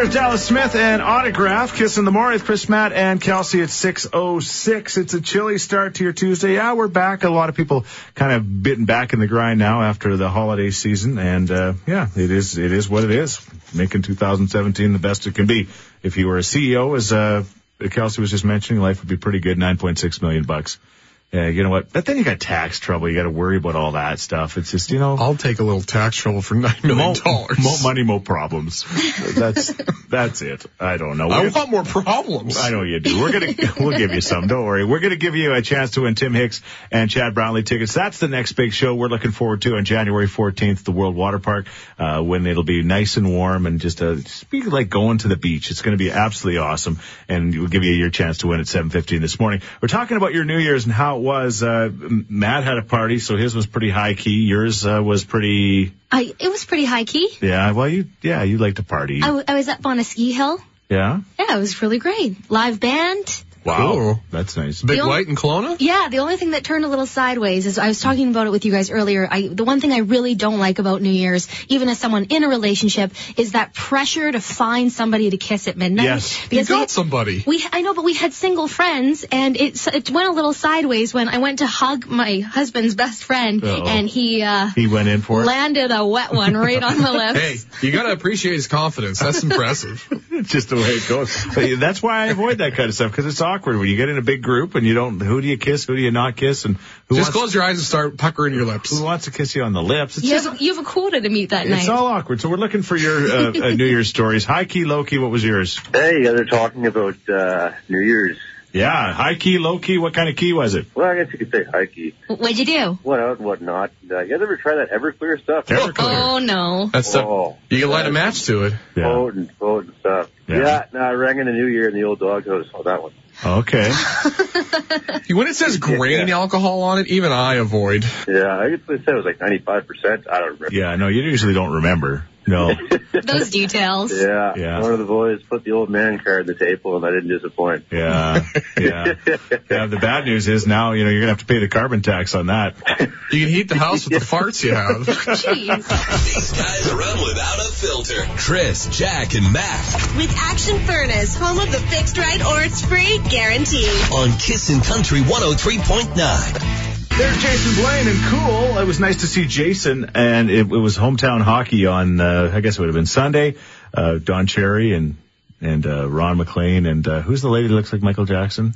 There's Dallas Smith and Autograph. Kiss in the morning with Chris, Matt, and Kelsey at 6.06. It's a chilly start to your Tuesday. Yeah, we're back. A lot of people kind of bitten back in the grind now after the holiday season. And, uh, yeah, it is, it is what it is. Making 2017 the best it can be. If you were a CEO, as, uh, Kelsey was just mentioning, life would be pretty good. 9.6 million bucks. Yeah, you know what? But then you got tax trouble. You got to worry about all that stuff. It's just, you know. I'll take a little tax trouble for nine million dollars. More money, more problems. That's that's it. I don't know. I We're- want more problems. I know you do. We're gonna we'll give you some. Don't worry. We're gonna give you a chance to win Tim Hicks and Chad Brownlee tickets. That's the next big show we're looking forward to on January 14th, the World Water Park, uh, when it'll be nice and warm and just uh, just be like going to the beach. It's gonna be absolutely awesome, and we'll give you your chance to win at 7:15 this morning. We're talking about your New Year's and how it was. Uh, Matt had a party, so his was pretty high key. Yours uh, was pretty. I it was pretty high key. Yeah. Well, you yeah you like to party. I, w- I was up on a ski hill. yeah. Yeah, it was really great. Live band. Wow. Cool. That's nice. Big The only- White in Kelowna? Yeah, the only thing that turned a little sideways is I was talking about it with you guys earlier. I the one thing I really don't like about New Year's, even as someone in a relationship, is that pressure to find somebody to kiss at midnight. Yes. You Because we got had- somebody. We, I know, but we had single friends, and it it went a little sideways when I went to hug my husband's best friend, Uh-oh. and he uh, He went in for it. landed a wet one right on the lips. Hey, you gotta appreciate his confidence. That's impressive. Just the way it goes. But that's why I avoid that kind of stuff because it's awkward when you get in a big group and you don't. Who do you kiss? Who do you not kiss? And who Just wants, close your eyes and start puckering your lips. who wants to kiss you on the lips? It's You just have, you have a quota to meet that it's night. It's all awkward. So we're looking for your uh, uh, New Year's stories. High key, low key. What was yours? Hey, you guys are talking about uh, New Year's. Yeah, high key, low key. What kind of key was it? Well, I guess you could say high key. What'd you do? Went out and whatnot. Uh, you guys ever try that Everclear stuff? Everclear. Oh no. That's stuff. Oh, You can light a match to it. Yeah. potent, potent stuff. Yeah. Yeah, no, I rang in the New Year in the old doghouse. Oh, that one. Okay. When it says grain Yeah. alcohol on it, even I avoid. Yeah, I guess they said it was like 95%. I don't remember. Yeah. No, you usually don't remember. No. Those details. Yeah, Yeah. one of the boys put the old man card on the table, and I didn't disappoint. Yeah. Yeah. Yeah. The bad news is now you know you're gonna have to pay the carbon tax on that. You can heat the house with the farts you have. Jeez. These guys are on without a filter. Chris, Jack, and Matt With Action Furnace, home of the fixed right or it's free guarantee. on Kissin' Country 103.9. There's Jason Blaine and cool. It was nice to see Jason, and it, it was hometown hockey on. Uh, I guess it would have been Sunday. Uh, Don Cherry and and uh, Ron MacLean and uh, who's the lady that looks like Michael Jackson?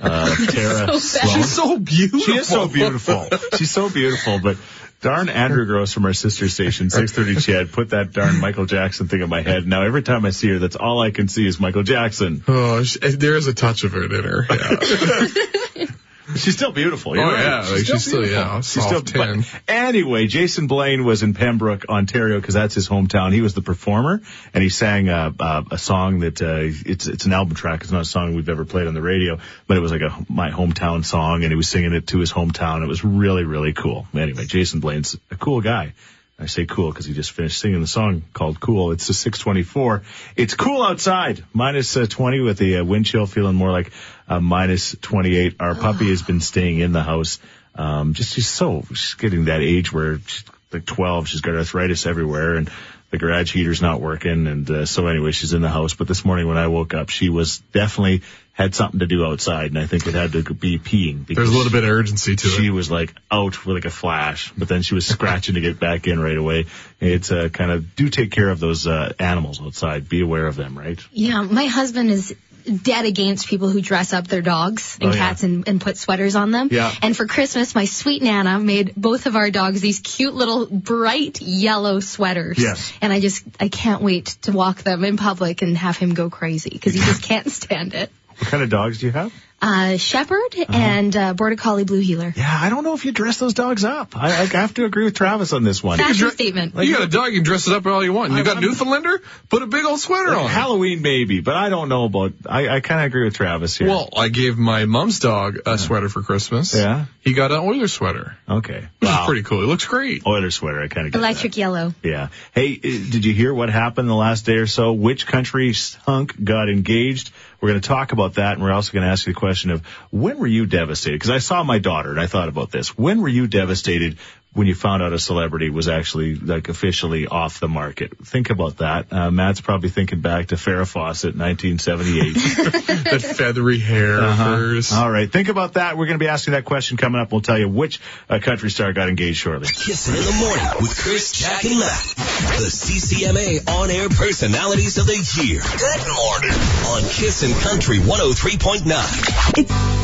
Uh, Tara Slone. She's so beautiful. She is so beautiful. She's so beautiful, but. Darn Andrew Gross from our sister station, 630 CHED, put that darn Michael Jackson thing in my head. Now every time I see her, that's all I can see is Michael Jackson. Oh, she, there is a touch of it in her. Yeah. She's still beautiful. Oh, yeah, like, she's still- yeah, she's still. But anyway, Jason Blaine was in Pembroke, Ontario, because that's his hometown. He was the performer, and he sang uh, uh, a song that uh, it's it's an album track. It's not a song we've ever played on the radio, but it was like a my hometown song, and he was singing it to his hometown. It was really really cool. Anyway, Jason Blaine's a cool guy. I say cool because he just finished singing the song called Cool. It's the 624. It's cool outside. Minus uh, 20 with the uh, wind chill feeling more like uh, minus 28. Our puppy has been staying in the house. Um, just she's so, she's getting that age where she's like 12. She's got arthritis everywhere and the garage heater's not working. And uh, so anyway, she's in the house. But this morning when I woke up, she was definitely had something to do outside. And I think it had to be peeing. because There's a little bit of urgency to she it. was like out with like a flash, but then she was scratching to get back in right away. It's uh, kind of do take care of those uh, animals outside. Be aware of them, right? Yeah, my husband is dead against people who dress up their dogs and Oh, yeah. cats and, and put sweaters on them. Yeah. And for Christmas, my sweet Nana made both of our dogs these cute little bright yellow sweaters. Yes. And I just, I can't wait to walk them in public and have him go crazy because he just can't stand it. What kind of dogs do you have? Uh, Shepherd and uh, Border Collie Blue Heeler. Yeah, I don't know if you dress those dogs up. I, I have to agree with Travis on this one. Fashion statement. you got a dog, you can dress it up all you want. You got I'm- Newfoundlander? Put a big old sweater on. Halloween maybe, but I don't know about. I, I kind of agree with Travis here. Well, I gave my mom's dog a sweater for Christmas. Yeah? He got an Oiler sweater, okay, which Wow. is pretty cool. It looks great. Oiler sweater. I kind of get it. Electric yellow. Yeah. Hey, uh, did you hear what happened the last day or so? Which country hunk got engaged? We're going to talk about that, and we're also going to ask you the question of when were you devastated? Because I saw my daughter, and I thought about this. When were you devastated when you found out a celebrity was actually like officially off the market? Think about that. Uh, Matt's probably thinking back to Farrah Fawcett, 1978. that feathery hair of hers. All right, think about that. We're going to be asking that question coming up. We'll tell you which uh, country star got engaged shortly. Kissing in the morning with Chris, Jack, and Matt. The CCMA on air personalities of the year. Good morning. On Kissin' Country 103.9. It's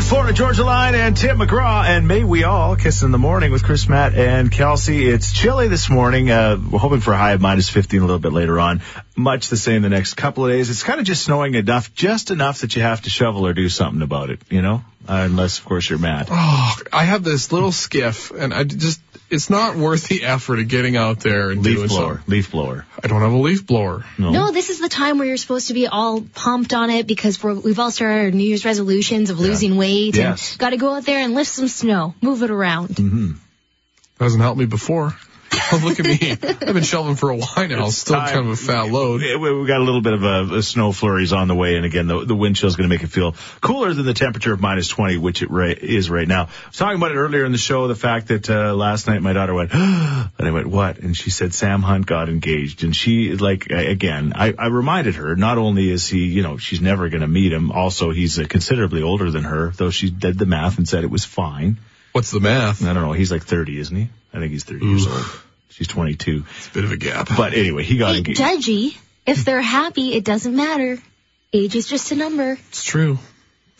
Florida Georgia Line and Tim McGraw, and may we all kiss in the morning with Chris, Matt, and Kelsey. It's chilly this morning. Uh, we're hoping for a high of minus 15 a little bit later on. Much the same the next couple of days. It's kind of just snowing enough, just enough that you have to shovel or do something about it, you know? Uh, unless, of course, you're mad. Oh, I have this little skiff, and I just, it's not worth the effort of getting out there and doing Leaf blower, something. leaf blower. I don't have a leaf blower. No, no, this is the time where you're supposed to be all pumped on it because we're, we've all started our New Year's resolutions of losing weight Yes. and got to go out there and lift some snow, move it around. Mm-hmm. Hasn't helped me before. Oh, look at me. I've been shoveling for a while now. It's Still time. kind of a fat load. We, we we got a little bit of a, a snow flurries on the way, and again, the, the wind chill is going to make it feel cooler than the temperature of minus 20, which it right, is right now. I was talking about it earlier in the show, the fact that uh, last night my daughter went, and I went, what? And she said Sam Hunt got engaged, and she like again, I, I reminded her not only is he, you know, she's never going to meet him, also he's uh, considerably older than her, though she did the math and said it was fine. What's the math? I don't know, he's like 30, isn't he? I think he's 30 years old. She's 22, It's a bit of a gap. but anyway, he got Hey, engaged. judgy. If they're happy, it doesn't matter. Age is just a number. It's true.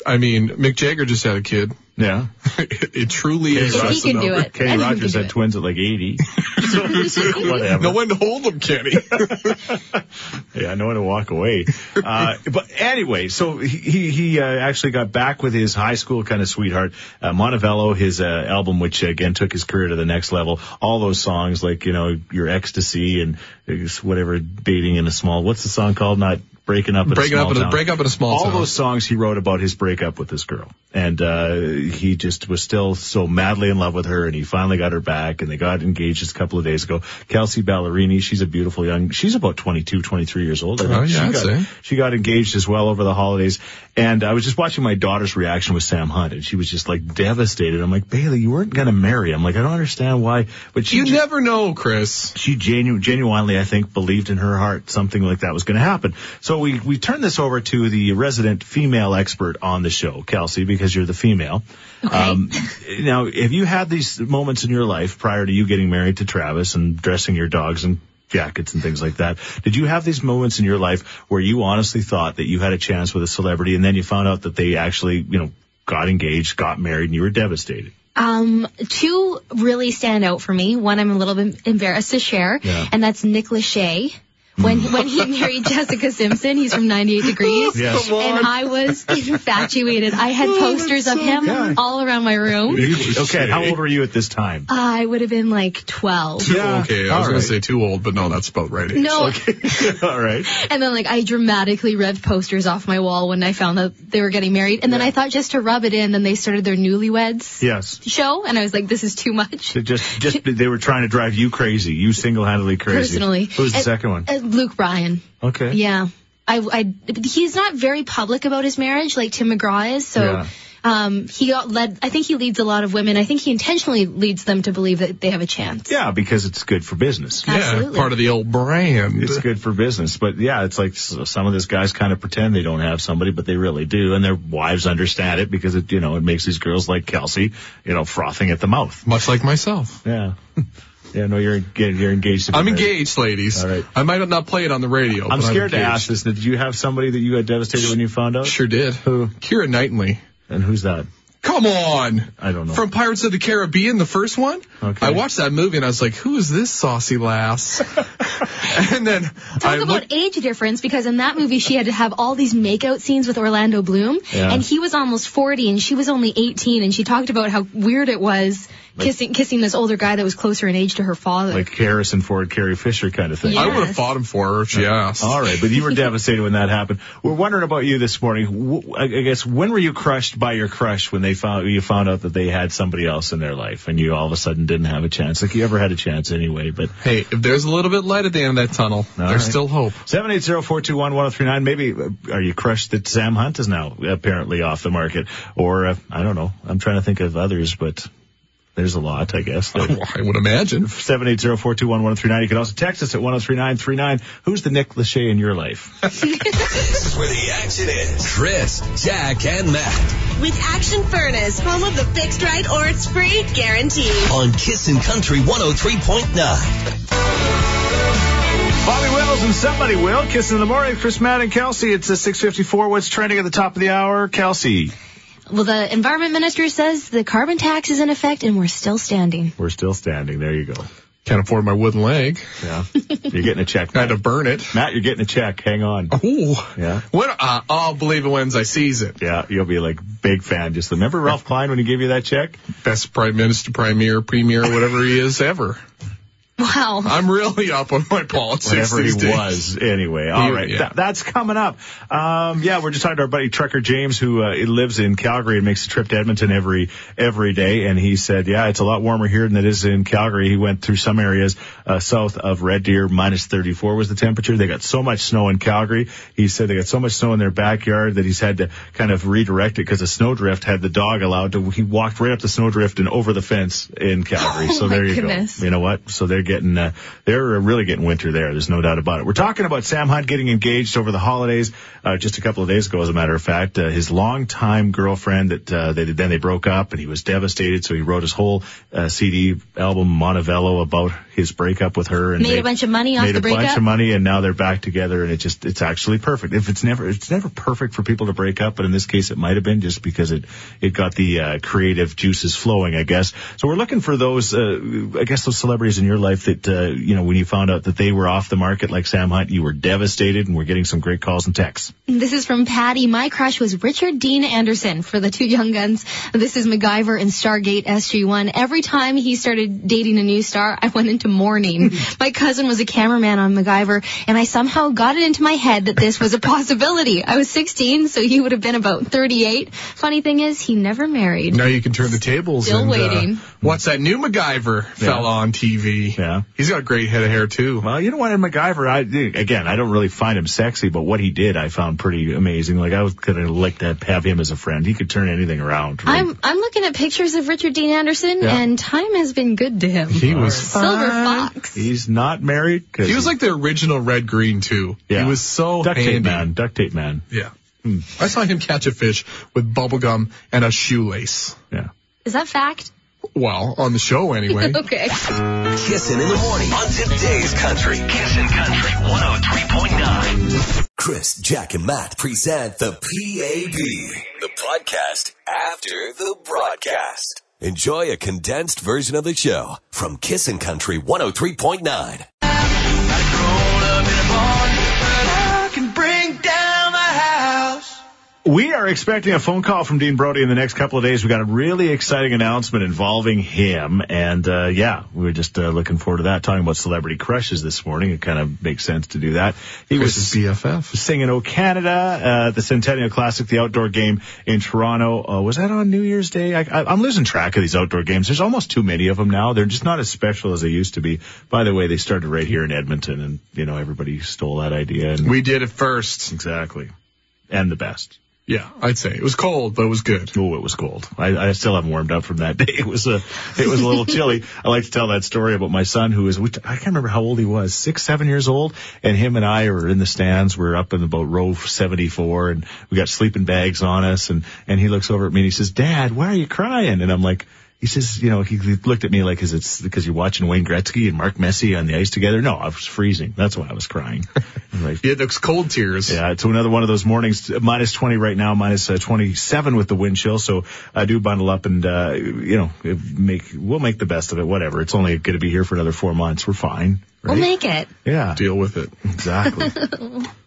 I mean, Mick Jagger just had a kid. Yeah. it truly is. If he just a can do it. Kenny Anyone Rogers had it. twins at like 80. so, whatever. No one to hold them, Kenny. yeah, no one to walk away. Uh, but anyway, so he, he, he uh, actually got back with his high school kind of sweetheart, uh, Montevallo, his uh, album, which again took his career to the next level. All those songs like, you know, Your Ex to See and uh, whatever, Dating in a Small, what's the song called? Not Breaking Up in Breaking a Small up in a- Town. break up in a small All town. those songs he wrote about his breakup with this girl. And, uh, he just was still so madly in love with her and he finally got her back and they got engaged just a couple of days ago. Kelsea Ballerini, she's a beautiful young, she's about 22, 23 years old. I think. Oh, yeah, she got, she got engaged as well over the holidays. And I was just watching my daughter's reaction with Sam Hunt and she was just like devastated. I'm like, Bailey, you weren't going to marry him. I'm like, I don't understand why, but she, you ju- never know, Chris. she genu- genuinely, I think, believed in her heart something like that was going to happen. So we, we turn this over to the resident female expert on the show, Kelsey, because you're the female. Um, Okay. now, have you had these moments in your life prior to you getting married to Travis and dressing your dogs and jackets and things like that? Did you have these moments in your life where you honestly thought that you had a chance with a celebrity and then you found out that they actually, you know, got engaged, got married, and you were devastated? Um, two really stand out for me. One I'm a little bit embarrassed to share, Yeah. and that's Nick Lachey. When when he married Jessica Simpson, he's from 98 Degrees, Yes. And I was infatuated. I had oh, posters of him good. all around my room. Okay, how old were you at this time? I would have been like 12. Yeah, okay, I all was gonna say too old, but no, that's about right. age. No, All right. and then like I dramatically ripped posters off my wall when I found that they were getting married, and then I thought just to rub it in, then they started their newlyweds Yes. show, and I was like, this is too much. They just, just they were trying to drive you crazy. You single-handedly crazy. Personally, Who was the And- second one? Luke Bryan. Okay. Yeah. I, I, he's not very public about his marriage like Tim McGraw is. So, Yeah. um, he got led, I think he leads a lot of women. I think he intentionally leads them to believe that they have a chance. Yeah, because it's good for business. Yeah, Absolutely. part of the old brand. It's good for business, but yeah, it's like some of these guys kind of pretend they don't have somebody, but they really do, and their wives understand it because it, you know, it makes these girls like Kelsey, you know, frothing at the mouth. Much like myself. Yeah, yeah. No, you're engaged. You're engaged. I'm married. engaged, ladies. All right. I might not play it on the radio. I'm but scared to ask this. Did you have somebody that you got devastated when you found out? Sure did. Who? Keira Knightley. And who's that? Come on. I don't know. From Pirates of the Caribbean, the first one. Okay. I watched that movie and I was like, who is this saucy lass? and then Talk I about looked. age difference because in that movie she had to have all these makeout scenes with Orlando Bloom Yeah. and he was almost 40 and she was only 18 and she talked about how weird it was kissing kissing this older guy that was closer in age to her father. Like Harrison Ford, Carrie Fisher kind of thing. I would have fought him for her if she asked. All right, but you were devastated when that happened. We're wondering about you this morning. I guess when were you crushed by your crush when they found you found out that they had somebody else in their life and you all of a sudden didn't have a chance? Like you ever had a chance anyway, but Hey, if there's a little bit light at the end of that tunnel, there's right. still hope. Seven eight zero four two one one zero three nine. Maybe uh, are you crushed that Sam Hunt is now apparently off the market, or uh, I don't know. I'm trying to think of others, but there's a lot, I guess. I would imagine. Seven eight zero four two one one zero three nine. You can also text us at one zero three nine three nine. Who's the Nick Lachey in your life? This is where the action is. Chris, Jack, and Matt With Action Furnace, home of the fixed right or it's free guarantee. on Kissin' Country 103.9. Bobby Wills and somebody will. Kissing in the morning. Chris, Matt, and Kelsey. It's a six fifty four. What's trending at the top of the hour? Kelsey. Well, the environment minister says the carbon tax is in effect and we're still standing. We're still standing. There you go. Can't afford my wooden leg. Yeah. You're getting a check. I had Matt. to burn it. Matt, you're getting a check. Hang on. Ooh. Yeah. When, uh, I'll believe it when I sees it. Yeah, you'll be like big fan. Just remember Ralph Klein when he gave you that check? Best prime minister, premier, premier, whatever he is ever. Wow. I'm really up on my politics Whatever he days. was. Anyway, all right. yeah. Th- that's coming up. Um, yeah, we're just talking to our buddy Trucker James, who uh, lives in Calgary and makes a trip to Edmonton every every day. And he said, yeah, it's a lot warmer here than it is in Calgary. He went through some areas uh, south of Red Deer, minus 34 was the temperature. They got so much snow in Calgary. He said they got so much snow in their backyard that he's had to kind of redirect it because the snowdrift had the dog allowed to. He walked right up the snowdrift and over the fence in Calgary. Oh, so there you goodness. go. You know what? So they're getting, uh, they're really getting winter there. There's no doubt about it. We're talking about Sam Hunt getting engaged over the holidays, uh, just a couple of days ago, as a matter of fact. Uh, his longtime girlfriend that, uh, they, then they broke up and he was devastated. So he wrote his whole, uh, CD album, Montevallo, about his breakup with her and Made they a bunch of money off made the a bunch of money and now they're back together and it just, it's actually perfect. If it's never, it's never perfect for people to break up, but in this case it might have been just because it, it got the, uh, creative juices flowing, I guess. So we're looking for those, uh, I guess those celebrities in your life that, uh, you know, when you found out that they were off the market like Sam Hunt, you were devastated and we're getting some great calls and texts. This is from Patty. My crush was Richard Dean Anderson for the two young guns. This is MacGyver and Stargate SG-1. Every time he started dating a new star, I went into mourning. my cousin was a cameraman on MacGyver, and I somehow got it into my head that this was a possibility. I was 16, so he would have been about 38. Funny thing is, he never married. Now you can turn the tables. Still and, uh, waiting. what's that new MacGyver fell on TV? Yeah. He's got a great head of hair too. Well, you know what, in MacGyver, I, again, I don't really find him sexy, but what he did, I found pretty amazing. Like, I was gonna like to have him as a friend. He could turn anything around. right? I'm I'm looking at pictures of Richard Dean Anderson, Yeah. and time has been good to him. He was Silver fine. Fox. He's not married. 'cause He was like the original Red Green too. Yeah. He was so duct handy. tape man. Duct tape man. Yeah. I saw him catch a fish with bubble gum and a shoelace. Yeah. Is that fact? Well, on the show anyway. Okay. Kissing in the morning on today's country. Kissing Country 103.9. Chris, Jack, and Matt present the PAB, the podcast after the broadcast. Enjoy a condensed version of the show from Kissin' Country 103.9. We are expecting a phone call from Dean Brody in the next couple of days. We got a really exciting announcement involving him, and uh, yeah, we were just uh, looking forward to that. Talking about celebrity crushes this morning, it kind of makes sense to do that. He Chris was BFF. singing "O Canada" uh, the Centennial Classic, the outdoor game in Toronto. Uh, was that on New Year's Day? I, I, I'm losing track of these outdoor games. There's almost too many of them now. They're just not as special as they used to be. By the way, they started right here in Edmonton, and you know everybody stole that idea. And We did it first. exactly, and the best. Yeah, I'd say it was cold, but it was good. Oh, it was cold. I, I still haven't warmed up from that day. It was a, it was a little chilly. I like to tell that story about my son who is i can't remember how old he was, six, seven years old. And him and I were in the stands. We're up in about row 74 and we got sleeping bags on us. And, and he looks over at me and he says, dad, why are you crying? And I'm like, he says, you know, he, he looked at me like, is it because you're watching Wayne Gretzky and Mark Messier on the ice together? No, I was freezing. That's why I was crying. I'm like, Yeah, those cold tears. yeah, it's another one of those mornings. Minus 20 right now, minus uh, 27 with the wind chill. So I do bundle up and, uh, you know, make, we'll make the best of it. Whatever. It's only going to be here for another four months. We're fine. Right? We'll make it. yeah. Deal with it. Exactly.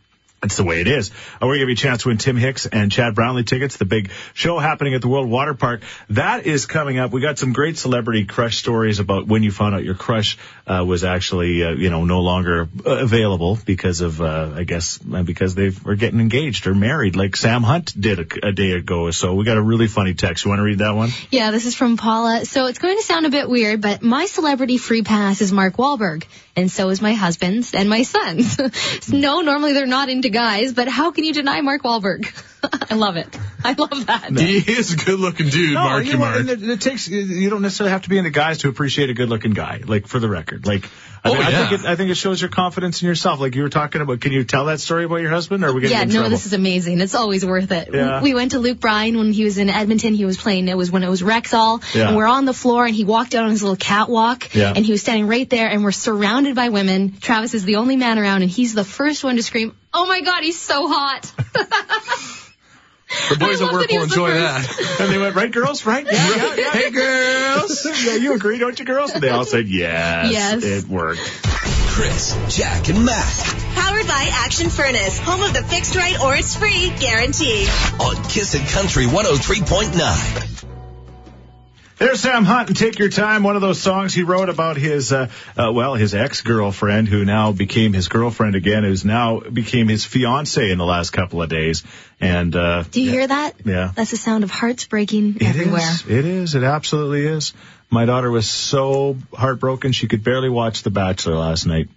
That's the way it is. Uh, we're going to give you a chance to win Tim Hicks and Chad Brownlee tickets, the big show happening at the World Water Park. That is coming up. We got some great celebrity crush stories about when you found out your crush uh, was actually, uh, you know, no longer available because of, uh, I guess, uh, because they were getting engaged or married, like Sam Hunt did a, a day ago. So we got a really funny text. You want to read that one? Yeah, this is from Paula. So it's going to sound a bit weird, but my celebrity free pass is Mark Wahlberg, and so is my husband's and my son's. no, normally they're not into guys, but how can you deny Mark Wahlberg? I love it. I love that. He is a good looking dude, No, Marky you know, Mark. and it, it takes. You don't necessarily have to be into guys to appreciate a good-looking guy. Like for the record, like I, Oh, think, I yeah. think it, I think it shows your confidence in yourself. Like you were talking about. Can you tell that story about your husband, or are we gonna Yeah, in no, trouble? this is amazing. It's always worth it. Yeah. We went to Luke Bryan when he was in Edmonton. He was playing, it was when it was Rexall. Yeah. And we're on the floor and he walked out on his little catwalk. Yeah. And he was standing right there and we're surrounded by women. Travis is the only man around and he's the first one to scream, oh my god, he's so hot. The boys at work will enjoy that. and they went right, girls, right? Yeah, yeah, yeah. Hey, girls. yeah, you agree, don't you, girls? And they all said yes. Yes. it worked. Chris, Jack, and Matt Powered by Action Furnace, home of the fixed right or it's free guarantee. on Kissin' Country 103.9. There's Sam Hunt and Take Your Time, one of those songs he wrote about his, uh, uh, well, his ex-girlfriend who now became his girlfriend again, who's now became his fiance in the last couple of days. And, uh, Do you hear that? Yeah. That's the sound of hearts breaking It everywhere. is. It is. It absolutely is. My daughter was so heartbroken she could barely watch The Bachelor last night.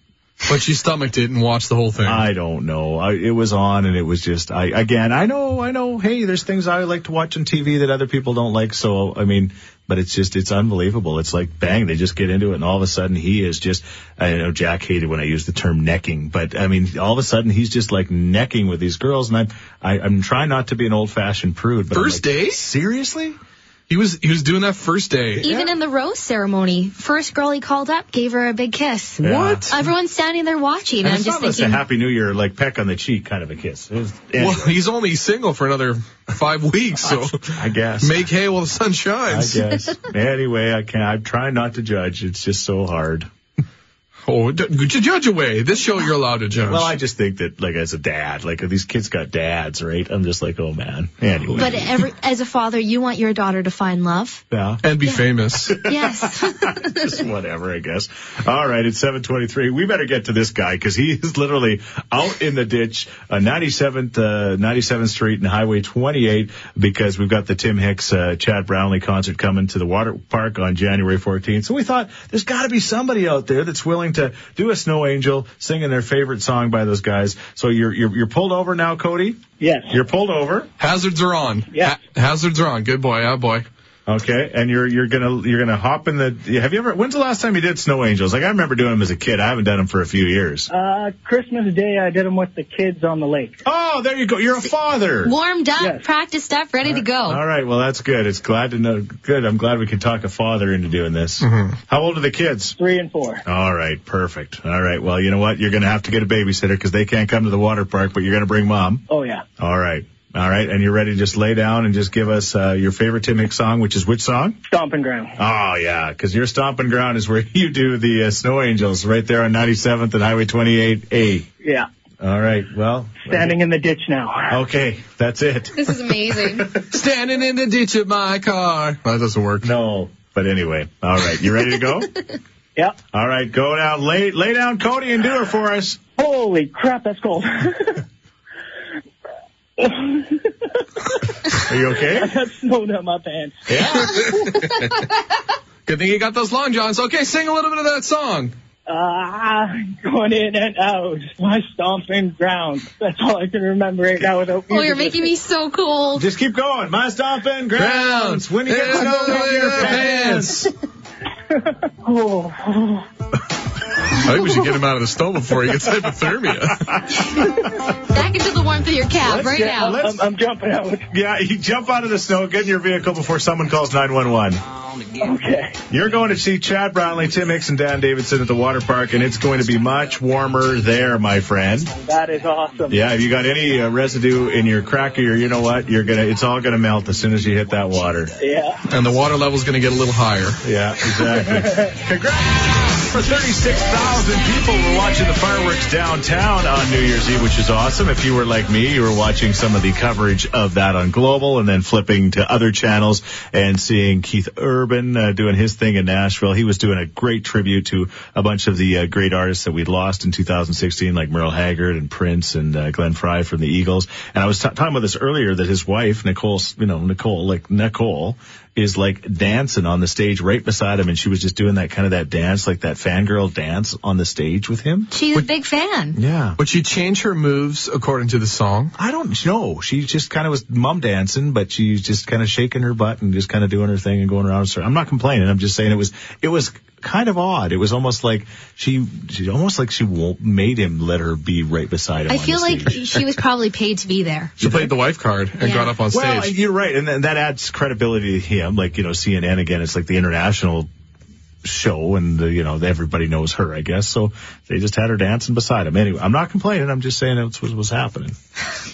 But she stomached it and watched the whole thing. I don't know. I, it was on and it was just, I, again, I know, I know, hey, there's things I like to watch on TV that other people don't like. So, I mean, but it's just, it's unbelievable. It's like, bang, they just get into it and all of a sudden he is just, I know Jack hated when I used the term necking, but I mean, all of a sudden he's just like necking with these girls and I'm, I, I'm trying not to be an old fashioned prude. But First like, day? Seriously? He was he was doing that first day. Even in the rose ceremony, first girl he called up gave her a big kiss. Yeah. What? Everyone's standing there watching, and, And I'm it's just not just a Happy New Year, like peck on the cheek kind of a kiss. It was, Well, he's only single for another five weeks, so I guess. make hay while the sun shines. I shines. guess. anyway, I can't. I'm trying not to judge. It's just so hard. Oh, d- d- judge away. This show you're allowed to judge. Well, I just think that, like, as a dad, like, these kids got dads, right? I'm just like, oh man. Anyway. but every, as a father, you want your daughter to find love. yeah. and be famous. Yes. just whatever, I guess. All right, it's 723. We better get to this guy because he is literally out in the ditch, uh, 97th, uh, 97th Street and Highway 28 because we've got the Tim Hicks, uh, Chad Brownlee concert coming to the water park on January 14th. So we thought there's got to be somebody out there that's willing to do a snow angel singing their favorite song by those guys. So you're, you're, you're pulled over now, Cody? Yes. You're pulled over. Hazards are on. Yeah. Ha- hazards are on. Good boy. Ah, boy. Okay, and you're you're gonna you're gonna hop in the. Have you ever? When's the last time you did snow angels? Like I remember doing them as a kid. I haven't done them for a few years. Uh, Christmas Day, I did them with the kids on the lake. Oh, there you go. You're a father. Warmed up, Yes. practiced up, ready to go. All right, well that's good. It's glad to know. Good. I'm glad we could talk a father into doing this. How old are the kids? Three and four. All right, perfect. All right, well you know what? You're gonna have to get a babysitter because they can't come to the water park, but you're gonna bring mom. Oh yeah. All right. All right, and you're ready to just lay down and just give us uh, your favorite Tim Hicks song, which is which song? Stomping ground. Oh yeah, because your stomping ground is where you do the uh, snow angels, right there on 97th and Highway 28A. Yeah. All right, well, Standing in the ditch now. okay, that's it. This is amazing. Standing in the ditch of my car. That doesn't work. No, but anyway, all right, you ready to go? yep. all right, go down, lay lay down, Cody, and do it for us. Holy crap, that's cold. Are you okay? I got snow down my pants. Yeah. Good thing you got those long johns. Okay, sing a little bit of that song. Ah, going in and out. My stomping ground. That's all I can remember right now without oh, you're making me so cold. Just keep going. My stomping grounds. When you get Grounds. snow on your pants. Oh, I think we should get him out of the snow before he gets hypothermia. Back into the warmth of your cab right get- now. let's- I'm, I'm jumping out. Yeah, you jump out of the snow, get in your vehicle before someone calls 911. Okay. You're going to see Chad Brownlee, Tim Hicks, and Dan Davidson at the water park, and it's going to be much warmer there, my friend. That is awesome. Yeah, if you got any uh, residue in your cracker, you know what? You're gonna, it's all gonna melt as soon as you hit that water. Yeah. and the water level's going to get a little higher. Yeah, exactly. Congrats! For 36,000 people were watching the fireworks downtown on New Year's Eve, which is awesome. If you were like me, you were watching some of the coverage of that on Global and then flipping to other channels and seeing Keith Urban uh, doing his thing in Nashville. He was doing a great tribute to a bunch of the uh, great artists that we'd lost in 2016, like Merle Haggard and Prince and uh, Glenn Frey from the Eagles. And I was t- talking about this earlier that his wife, Nicole, you know, Nicole, like Nicole, is like dancing on the stage right beside him, and she was just doing that kind of that dance, like that fangirl dance on the stage with him. She's a big fan. Yeah. Would she change her moves according to the song? I don't know. She just kind of was mum dancing, but she's just kind of shaking her butt and just kind of doing her thing and going around. I'm not complaining. I'm just saying it was, it was kind of odd. It was almost like she, she almost like she won't, made him let her be right beside him. I on feel like stage. she was probably paid to be there. She played the wife card and Yeah. got up on stage. Well, stage. you're right, and then that adds credibility to him. Like you know, CNN again, it's like the international show, and the, you know everybody knows her, I guess. So they just had her dancing beside him. Anyway, I'm not complaining. I'm just saying that's what was happening.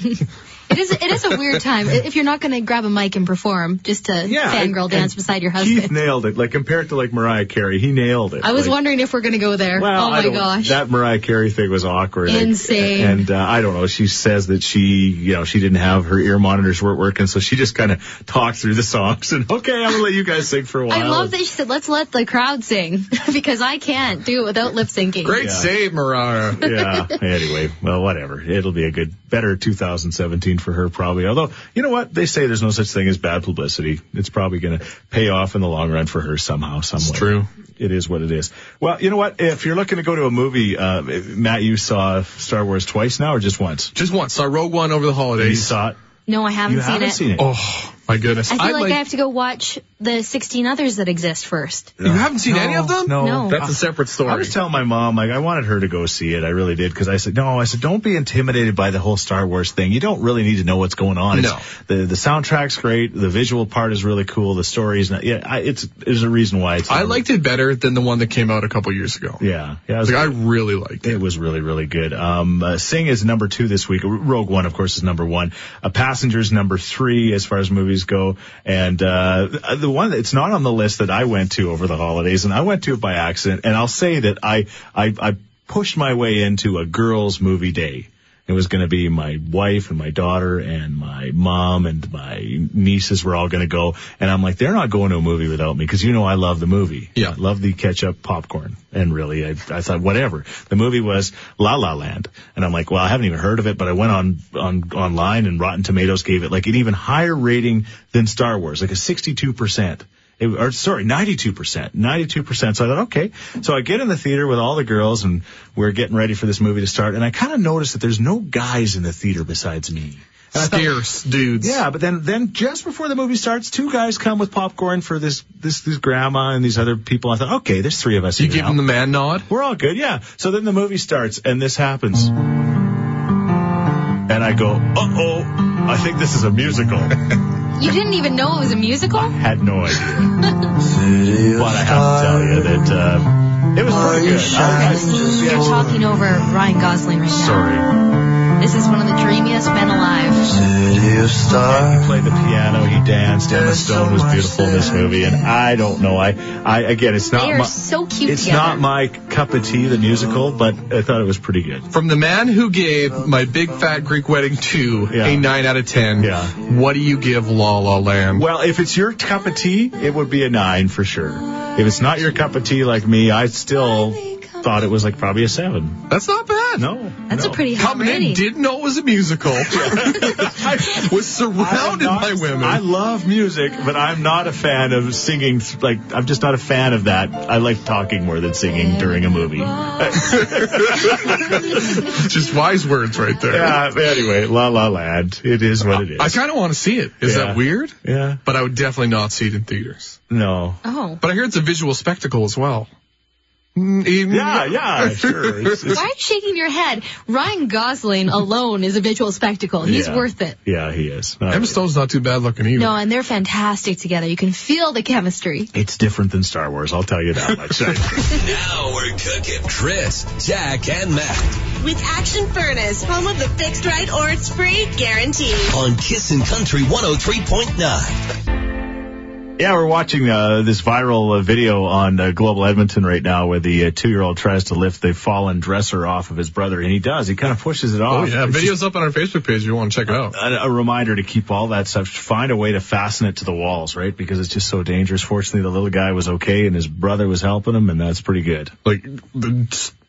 It is it is a weird time if you're not going to grab a mic and perform just to fangirl and- dance and beside your husband. Keith nailed it. Like compared to like Mariah Carey, he nailed it. I was Like, wondering if we're going to go there. Well, oh my gosh. that Mariah Carey thing was awkward. Like, Insane. And uh, I don't know. She says that she, you know, she didn't have her ear monitors weren't working, so she just kind of talked through the songs. And okay, I'm gonna let you guys sing for a while. I love that she said, let's let the crowd sing because I can't do it without lip syncing. Great Yeah. save, Mariah. yeah. Anyway, well, whatever. It'll be a good, better 2017 for her probably. Although, you know what? They say there's no such thing as bad publicity. It's probably going to pay off in the long run for her somehow, some It's true. It is what it is. Well, you know what? If you're looking to go to a movie, uh, Matt, you saw Star Wars twice now or just once? Just once. Saw Rogue One over the holidays. You saw it? No, I haven't You seen haven't it. seen it. Oh, my goodness. I feel I'd like, I have to go watch the 16 others that exist first. You haven't seen any of them? No. No. That's a separate story. I was telling my mom, like, I wanted her to go see it. I really did. Cause I said, no, I said, don't be intimidated by the whole Star Wars thing. You don't really need to know what's going on. It's- No. The, the soundtrack's great. The visual part is really cool. The story's not, yeah, I, it's, there's a reason why it's, I liked it better than the one that came out a couple years ago. yeah. Yeah. It was, Like, I really liked it. it was really, really good. Um, uh, Sing is number two this week. Rogue One, of course, is number one. Uh, Passengers number three as far as movies go. And, uh, the one that's not on the list that I went to over the holidays, and I went to it by accident, and I'll say that I, I, I pushed my way into a girls movie day. It was going to be my wife and my daughter and my mom and my nieces were all going to go. And I'm like, they're not going to a movie without me because you know I love the movie. Yeah. I love the ketchup popcorn. And really, I, I thought, whatever. The movie was La La Land. And I'm like, well, I haven't even heard of it, but I went on, on, online and Rotten Tomatoes gave it like an even higher rating than Star Wars, like a 62%. It, or sorry, 92%, 92%. So I thought, okay. So I get in the theater with all the girls and we're getting ready for this movie to start. And I kind of noticed that there's no guys in the theater besides me. Scarce dudes. yeah, but then then just before the movie starts, two guys come with popcorn for this this this grandma and these other people. I thought, okay, there's three of us. You give now. them the man nod? We're all good, yeah. So then the movie starts and this happens, and I go, uh oh, I think this is a musical. You didn't even know it was a musical? I Had no idea, but I have to tell you that uh, it was pretty good. I, I, You're yeah, talking over Ryan Gosling right now. sorry. This is one of the dreamiest men alive. He played the piano, he danced, Emma Stone was beautiful in this movie, and I don't know, I, I again, it's not They are my, so cute it's together. not my cup of tea, the musical, but I thought it was pretty good. From the man who gave my big fat Greek wedding 2 Yeah. a 9 out of 10, Yeah. what do you give La La Land? Well, if it's your cup of tea, it would be a nine for sure. If it's not your cup of tea like me, I still thought it was like probably a seven. That's not bad. No, That's no. a pretty high Coming in, rating. didn't know it was a musical. I was surrounded I'm not- by women. I love music, but I'm not a fan of singing. Like, I'm just not a fan of that. I like talking more than singing during a movie. Just wise words right there. yeah. Anyway, La La Land. It is what it is. I kind of want to see it. Is Yeah. that weird? yeah. But I would definitely not see it in theaters. No. Oh. But I hear it's a visual spectacle as well. Mm, yeah, yeah, sure. It's- it's- Why are you shaking your head? Ryan Gosling alone is a visual spectacle. He's yeah. worth it. Yeah, he is. All Emma right. Stone's not too bad looking either. No, and they're fantastic together. You can feel the chemistry. It's different than Star Wars, I'll tell you that much. Now we're cooking. Chris, Jack, and Matt With Action Furnace, home of the fixed right or it's free guarantee. on Kissin' Country 103.9. Yeah, we're watching uh, this viral uh, video on uh, Global Edmonton right now where the uh, two-year-old tries to lift the fallen dresser off of his brother, and he does. He kind of pushes it off. Oh yeah, It's videos up on our Facebook page if you want to check it out. A, a reminder to keep all that stuff. Find a way to fasten it to the walls, right? Because it's just so dangerous. Fortunately, the little guy was okay, and his brother was helping him, and that's pretty good. Like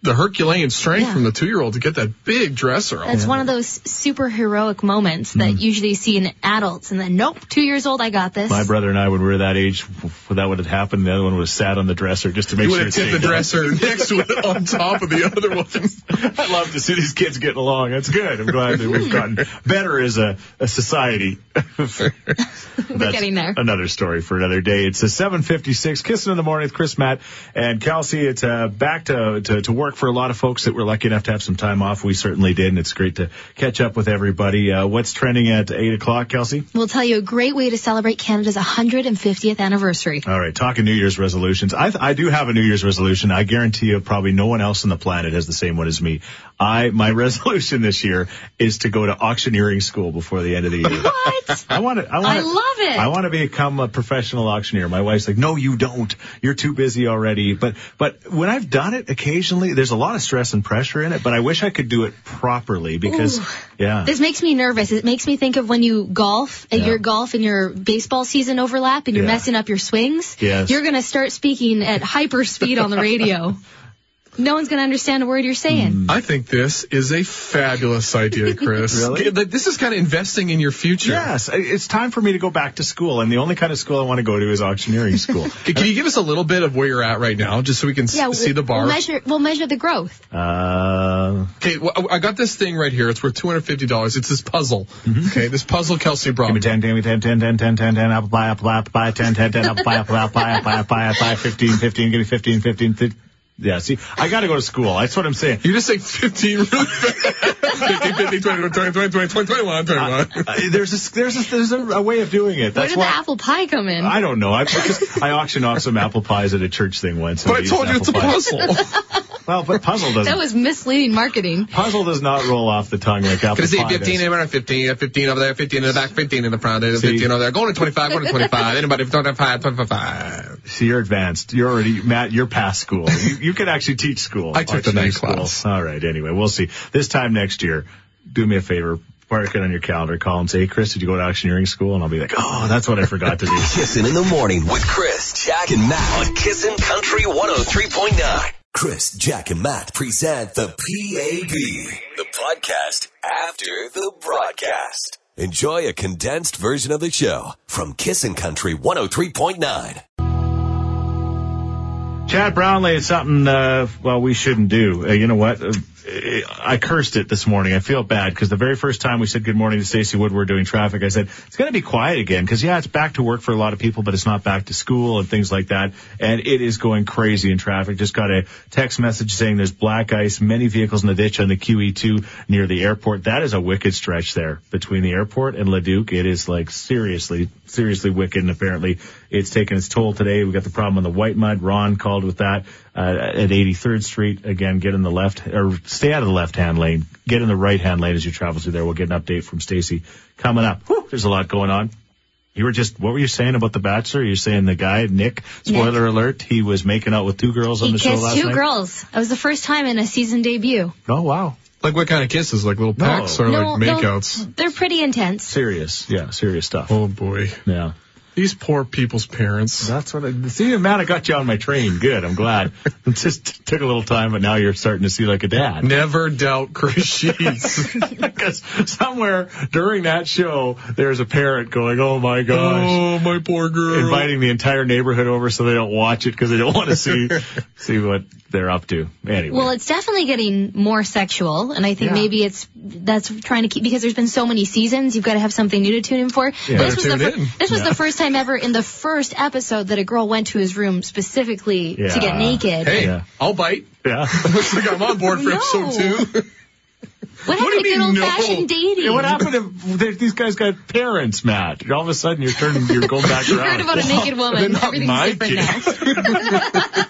the the Herculean strength Yeah. from the two year old to get that big dresser off. That's one of those super heroic moments that Mm-hmm. usually you see in adults. And then, nope, two years old, I got this. My brother and I, when we were that age, when that would have happened, the other one was sat on the dresser just to make You sure would have tipped the dresser next to it on top of the other one. I love to see these kids getting along. That's good. I'm glad that we've gotten better as a, a society. We're getting there. Another story for another day. It's a 7:56, kissing in the morning with Chris, Matt, and Kelsey. It's uh, back to, to to work for a lot of folks that were lucky enough to have some time off. We certainly did, and it's great to catch up with everybody. Uh, what's trending at eight o'clock, Kelsey? We'll tell you a great way to celebrate Canada's 150th anniversary. All right, talking New Year's resolutions. I I do have a New Year's resolution. I guarantee you, probably no one else on the planet has the same one as me. I my resolution this year is to go to auctioneering school before the end of the year. What? I want to. I, I love it. I want to become a professional auctioneer. My wife's like, "No, you don't. You're too busy already." But but when I've done it occasionally, there's a lot of stress and pressure in it. But I wish I could do it properly because, Ooh. yeah, This makes me nervous. It makes me think of when you golf, and Yeah. your golf and your baseball season overlap, and you're Yeah. messing up your swings. Yes. You're going to start speaking at hyper speed on the radio. no one's going to understand a word you're saying. I think this is a fabulous idea, Chris. Really? This is kind of investing in your future. yes, it's time for me to go back to school, and the only kind of school I want to go to is auctioneering school. Can you give us a little bit of where you're at right now, just so we can s- Yeah, see the bar? We'll measure. We'll measure the growth. Uh, Okay, well, I got this thing right here. It's worth two hundred fifty dollars. It's this puzzle. Okay, this puzzle Kelsey brought Mm-hmm. give me me. 10, give me 10, 10, 10, 10, 10, 10, apple pie, apple pie, apple pie, 10, 10, 10, apple pie, apple pie, apple pie, apple pie, apple pie, apple pie, 15, 15, give me 15, 15, 15. Yeah, see, I gotta go to school. That's what I'm saying. You just say 15 really fast. 15, 15, 20, 20, 20, 20, 20, 21, 21. Uh, there's a, there's a, there's a, a way of doing it. Where did why. the apple pie come in? I don't know. I because I auctioned off some apple pies at a church thing once. But I told you used it's a apple puzzle. Well, but puzzle doesn't. that was misleading marketing. puzzle does not roll off the tongue like apple Can I see 15 does. over 15, 15 over there, 15 in the back, 15 in the front, See? 15 over there, going to 25, going to 25. Anybody 25, 25. See, you're advanced. You're already Matt. You're past school. You, you could actually teach school. I took the night school. class. All right. Anyway, we'll see. This time next year, do me a favor. Mark it on your calendar. Call and say, hey, Chris, did you go to auctioneering school? And I'll be like, oh, that's what I forgot to do. Kissing in the morning with Chris, Jack, and Matt on Kissin' Country 103.9. Chris, Jack, and Matt present the PAB, the podcast after the broadcast. Enjoy a condensed version of the show from Kissin' Country 103.9. Chad Brownlee is something, uh, well, we shouldn't do. Uh, you know what? Uh, I cursed it this morning. I feel bad because the very first time we said good morning to Stacey Woodward doing traffic, I said, it's going to be quiet again because, yeah, it's back to work for a lot of people, but it's not back to school and things like that. And it is going crazy in traffic. Just got a text message saying there's black ice, many vehicles in the ditch on the QE2 near the airport. That is a wicked stretch there between the airport and Leduc. It is like seriously, seriously wicked. And apparently it's taken its toll today. We got the problem on the Whitemud. Ron called with that uh, at 83rd Street. Again, get in the left or stay out of the left-hand lane. Get in the right-hand lane as you travel through there. We'll get an update from Stacy coming up. Whew, there's a lot going on. You were just, what were you saying about The Bachelor? You're saying the guy, Nick, spoiler alert, he was making out with two girls on He the show kissed last two night? girls. It was the first time in a season debut. Oh, wow. Like what kind of kisses? Like little No. pecks or no, like makeouts? no, they're pretty intense. Serious. Yeah, serious stuff. Oh boy. Yeah. These poor people's parents. That's what I see. Man, I got you on my train. Good. I'm glad. It just took a little time, but now you're starting to see like a dad. Never doubt Chris Sheets. Because somewhere during that show, there's a parent going, "Oh my gosh." oh, my poor girl. Inviting the entire neighborhood over so they don't watch it because they don't want to see see what they're up to. Anyway, Well, it's definitely getting more sexual, and I think Yeah. maybe it's that's trying to keep because there's been so many seasons. You've got to have something new to tune in for. Yeah. this was Better the tune in. this was Yeah. the first time time ever in the first episode that a girl went to his room specifically Yeah. to get naked. Hey, Yeah. I'll bite. Yeah. Looks like I'm on board for No. episode two. What What do happened to you good mean, old no? fashioned dating? Yeah, what happened if they- these guys got parents, Matt? All of a sudden you're turning, you're going back You around. heard about a naked woman. not Everything's my different now.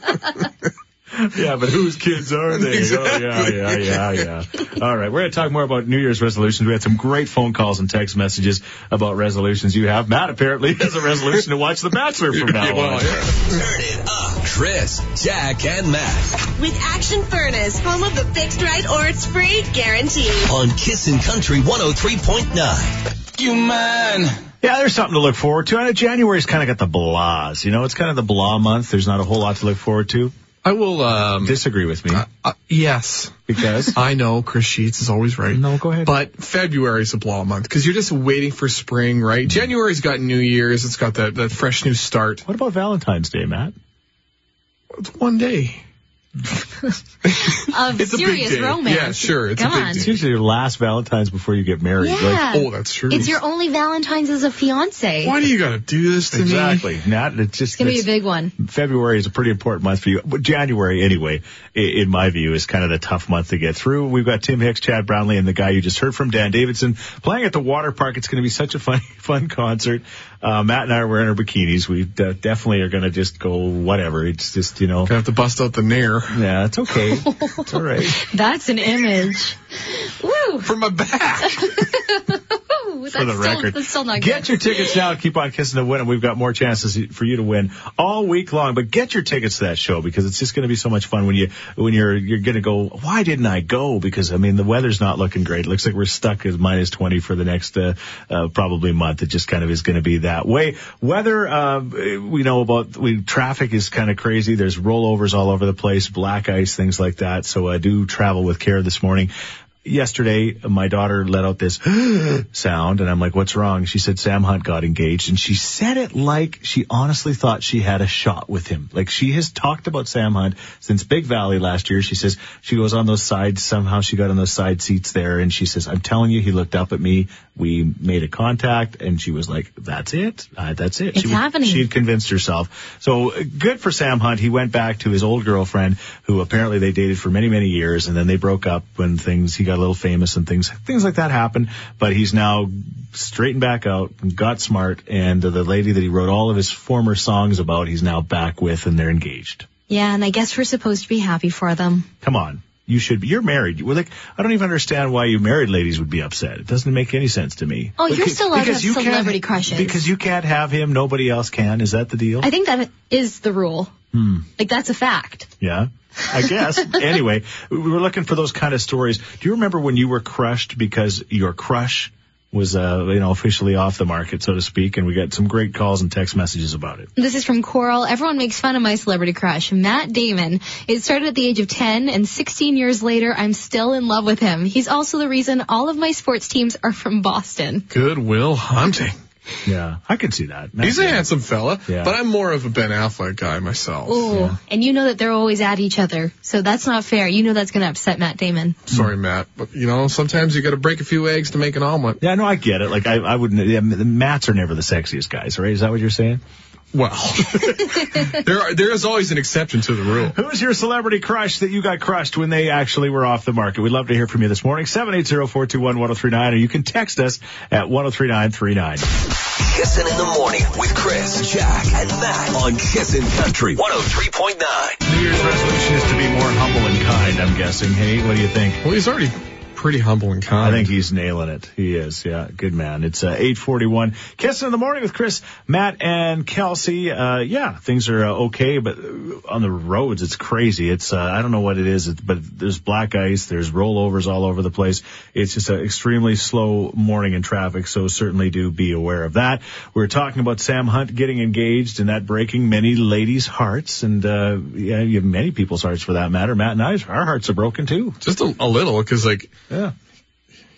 Yeah, but whose kids are they? Oh, exactly. Oh, yeah, yeah, yeah, yeah. All right, we're going to talk more about New Year's resolutions. We had some great phone calls and text messages about resolutions you have. Matt apparently has a resolution to watch The Bachelor from now Yeah, well, on. yeah. Turn it up. Chris, Jack, and Matt With Action Furnace, home of the fixed right or it's free guarantee. on Kissin' Country 103.9. You man. Yeah, there's something to look forward to. I know January's kind of got the blahs. You know, it's kind of the blah month. There's not a whole lot to look forward to. I will, um, Disagree with me uh, yes. because. I know Chris Sheets is always right. No, go ahead. But February's a blah month because you're just waiting for spring, right? January's got New Year's. It's got that, that fresh new start. What about Valentine's Day, Matt? It's one day. Of It's a big serious romance. Yeah, sure, it's a Come big on. day. It's usually your last Valentine's before you get married. Like, Yeah. Oh, that's true. It's your only Valentine's as a fiance. Why do you gotta do this to me? exactly. Nat, it's just It's gonna be a big one. February is a pretty important month for you. But January, anyway, in my view, is kind of the tough month to get through. We've got Tim Hicks, Chad Brownlee, and the guy you just heard from, Dan Davidson, playing at the water park. It's going to be such a fun, fun concert. Uh, Matt and I are wearing our bikinis. We uh, definitely are going to just go whatever. It's just, you know, Gonna have to bust out the nair yeah, it's okay. it's all right. That's an image. Woo! for my back. For the still, record, That's still not get good. your tickets now. Keep on kissing win, and we've got more chances for you to win all week long. But get your tickets to that show because it's just going to be so much fun when you when you're you're going to go. Why didn't I go? Because I mean the weather's not looking great. It looks like we're stuck at minus twenty for the next uh, uh, probably month. It just kind of is going to be that way. Weather, uh, we know about. We traffic is kind of crazy. There's rollovers all over the place, black ice, things like that. So uh, do travel with care this morning yesterday my daughter let out this sound and I'm like, what's wrong? She said Sam Hunt got engaged and she said it like she honestly thought she had a shot with him. Like she has talked about Sam Hunt since Big Valley last year. She says she goes on those sides. Somehow she got on those side seats there and she says, I'm telling you, he looked up at me. We made a contact and she was like, that's it. Uh, that's it. It's she, happening. She had convinced herself. So good for Sam Hunt. He went back to his old girlfriend who apparently they dated for many, many years and then they broke up when things, he got a little famous and things, things like that happened. But he's now straightened back out and got smart and the lady that he wrote all of his former songs about, he's now back with and they're engaged. Yeah, and I guess we're supposed to be happy for them. Come on. You should be. You're married. We're like, I don't even understand why you married ladies would be upset. It doesn't make any sense to me. Oh, you're still allowed to have celebrity crushes. Because you can't have him, nobody else can. Is that the deal? I think that is the rule. Hmm. Like that's a fact. Yeah, I guess. anyway, we were looking for those kind of stories. Do you remember when you were crushed because your crush was, uh, you know, officially off the market, so to speak? And we got some great calls and text messages about it. This is from Coral. Everyone makes fun of my celebrity crush, Matt Damon. It started at the age of 10, and 16 years later, I'm still in love with him. He's also the reason all of my sports teams are from Boston. Good Will Hunting. Yeah, I can see that. He's a handsome fella, Yeah. but I'm more of a Ben Affleck guy myself. Ooh, and you know that they're always at each other, so that's not fair. You know that's going to upset Matt Damon. Sorry, Matt, but you know sometimes you got to break a few eggs to make an omelet. Yeah, no, I get it. Like, I, I wouldn't, yeah, the Mats are never the sexiest guys, right? Is that what you're saying? Well, there are, there is always an exception to the rule. Who's your celebrity crush that you got crushed when they actually were off the market? We'd love to hear from you this morning. 780-421-1039 or you can text us at 103939. Kissin' in the morning with Chris, Jack, and Matt on Kissin' Country 103.9. New Year's resolution is to be more humble and kind, I'm guessing. Hey, what do you think? Well, he's already pretty humble and kind. I think he's nailing it. He is. Yeah. Good man. It's uh, 841. Kissing in the morning with Chris, Matt, and Kelsey. Uh, yeah, things are uh, okay, but uh, on the roads, it's crazy. It's, uh, I don't know what it is, but there's black ice. There's rollovers all over the place. It's just an extremely slow morning in traffic. So certainly do be aware of that. We're talking about Sam Hunt getting engaged and that breaking many ladies' hearts and, uh, yeah, many people's hearts for that matter. Matt and I, our hearts are broken too. just a, a little because like Yeah.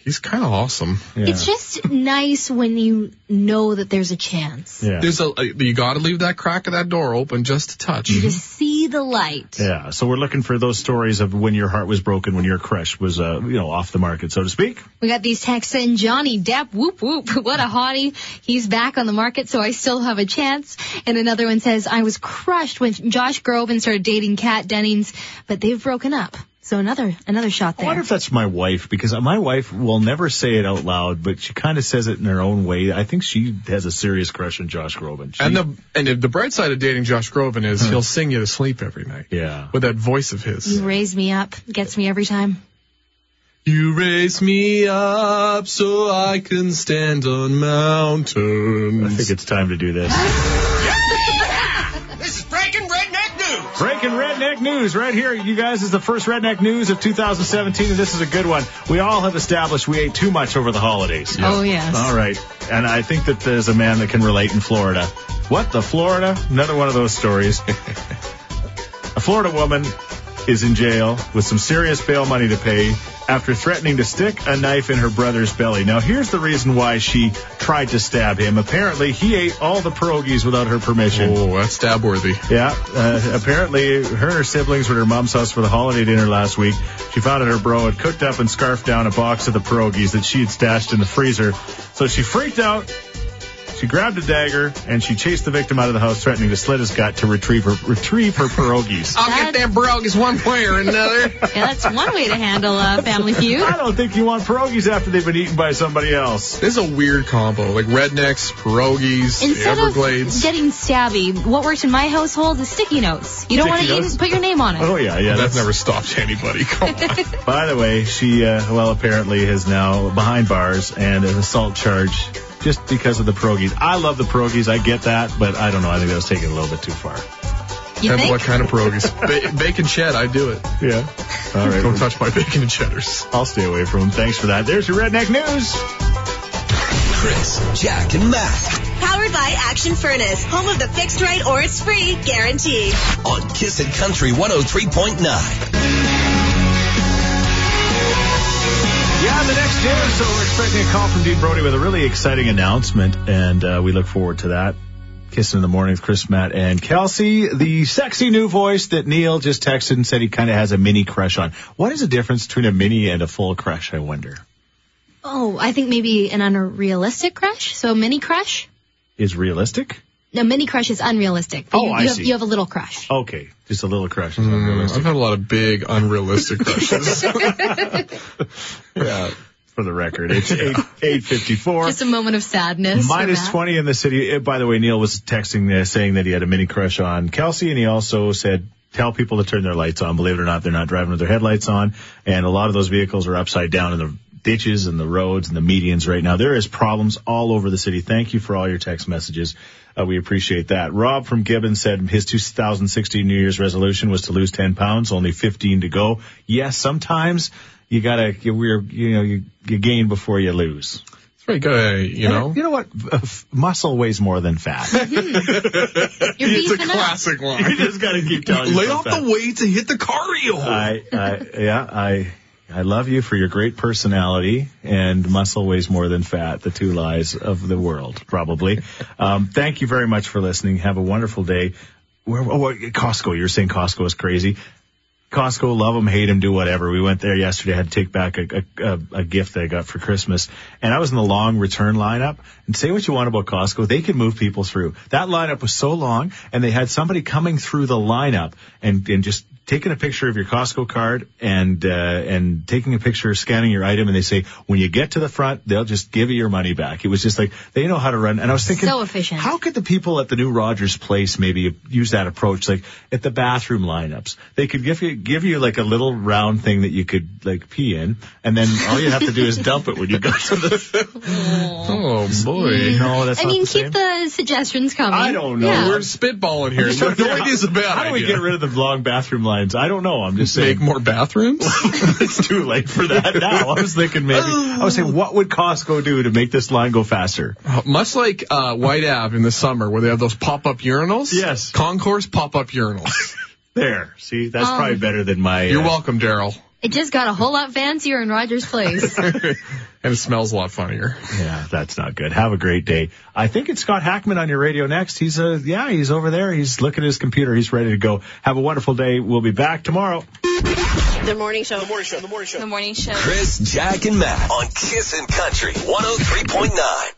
He's kind of awesome. Yeah. It's just nice when you know that there's a chance. yeah. There's a you got to leave that crack of that door open just a touch. You just see the light. Yeah, so we're looking for those stories of when your heart was broken, when your crush was, uh, you know, off the market, so to speak. We got these texts in. Johnny Depp, whoop whoop, what a hottie. He's back on the market, so I still have a chance. And another one says, I was crushed when Josh Groban started dating Kat Dennings, but they've broken up. So another another shot there. I wonder if that's my wife, because my wife will never say it out loud, but she kind of says it in her own way. I think she has a serious crush on Josh Groban. She- And the and the bright side of dating Josh Groban is he'll sing you to sleep every night yeah. with that voice of his. You raise me up, gets me every time. You raise me up so I can stand on mountains. I think it's time to do this. Redneck News right here. You guys is the first Redneck News of 2017, and this is a good one. We all have established we ate too much over the holidays. Oh, yes. All right. And I think that there's a man that can relate in Florida. What, the Florida? Another one of those stories. a Florida woman is in jail with some serious bail money to pay after threatening to stick a knife in her brother's belly. Now, here's the reason why she tried to stab him. Apparently, he ate all the pierogies without her permission. Oh, that's stab worthy. Yeah, uh, apparently her and her siblings were at her mom's house for the holiday dinner last week. She found out her bro had cooked up and scarfed down a box of the pierogies that she had stashed in the freezer. So she freaked out. She grabbed a dagger and she chased the victim out of the house, threatening to slit his gut to retrieve her retrieve her pierogies. I'll That- get them pierogies one way or another. Yeah, that's one way to handle a family feud. I don't think you want pierogies after they've been eaten by somebody else. this is a weird combo, like rednecks, pierogies, Instead Everglades. of getting stabby, what works in my household is sticky notes. You don't want to notes? even put your name on it. Oh yeah, yeah. That's never stopped anybody. Come on. By the way, she uh, well apparently is now behind bars and an assault charge just because of the pierogies. I love the pierogies, I get that, but I don't know. I think that was taken a little bit too far. You And think? what kind of pierogies? Ba- bacon shed, I do it. Yeah. All right. Don't touch my bacon and cheddars. I'll stay away from them. Thanks for that. There's your redneck news. Chris, Jack, and Matt Powered by Action Furnace, home of the fixed right or it's free guarantee. on Kissin' Country 103.9. Yeah, the next dinner. So we're expecting a call from Dean Brody with a really exciting announcement, and uh, we look forward to that. Kissing in the morning with Chris, Matt, and Kelsey, the sexy new voice that Neil just texted and said he kind of has a mini crush on. What is the difference between a mini and a full crush? I wonder. Oh, I think maybe an unrealistic crush. So a mini crush. Is realistic? No, mini crush is unrealistic. But Oh, you, I you have, see. you have a little crush. Okay, just a little crush is I've had a lot of big, unrealistic crushes. yeah, for the record, it's eight eight fifty four. Just a moment of sadness. for Minus Matt. 20 in the city. Uh, By the way, Neil was texting uh, saying that he had a mini crush on Kelsey, and he also said, tell people to turn their lights on. Believe it or not, they're not driving with their headlights on, and a lot of those vehicles are upside down in the ditches and the roads and the medians right now. There is problems all over the city. Thank you for all your text messages. Uh, we appreciate that. Rob from Gibbons said his 2016 New Year's resolution was to lose 10 pounds, only 15 to go. Yes, sometimes you gotta, you, we're, you know, you, you gain before you lose. That's right, you you know. You know what? Uh, muscle weighs more than fat. You're It's a beefing up. classic you line. just gotta keep telling Lay off that. the weight to hit the cardio. I, I, yeah, I, I love you for your great personality and muscle weighs more than fat. The two lies of the world, probably. Um, thank you very much for listening. Have a wonderful day. Where, oh, Costco, you're saying Costco is crazy. Costco, love them, hate them, do whatever. We went there yesterday. Had to take back a, a, a, a gift that I got for Christmas, and I was in the long return lineup. And say what you want about Costco, they can move people through. That lineup was so long, and they had somebody coming through the lineup and and just taking a picture of your Costco card and uh, and taking a picture, scanning your item, and they say when you get to the front, they'll just give you your money back. It was just like they know how to run. And I was thinking, So efficient. How could the people at the new Rogers Place maybe use that approach? Like at the bathroom lineups, they could give you give you like a little round thing that you could like pee in, and then all you have to do is dump it when you go to the. oh boy. No, that's I not mean, the keep the suggestions coming. I don't know. Yeah. We're spitballing here. Just No figure out idea's a bad How do we idea. get rid of the long bathroom lines? I don't know. I'm just saying. Make more bathrooms? it's too late for that now. I was thinking maybe I was saying what would Costco do to make this line go faster? Much like uh, Whyte Ave in the summer where they have those pop-up urinals. Yes. Concourse pop-up urinals. There, see, that's Um, probably better than my. You're uh, welcome, Daryl. It just got a whole lot fancier in Rogers Place. and it smells a lot funnier. Yeah, that's not good. Have a great day. I think it's Scott Hackman on your radio next. He's uh, yeah, he's over there. He's looking at his computer. He's ready to go. Have a wonderful day. We'll be back tomorrow. The morning show. The morning show. The morning show. The morning show. Chris, Jack, and Matt on Kissin' Country 103.9.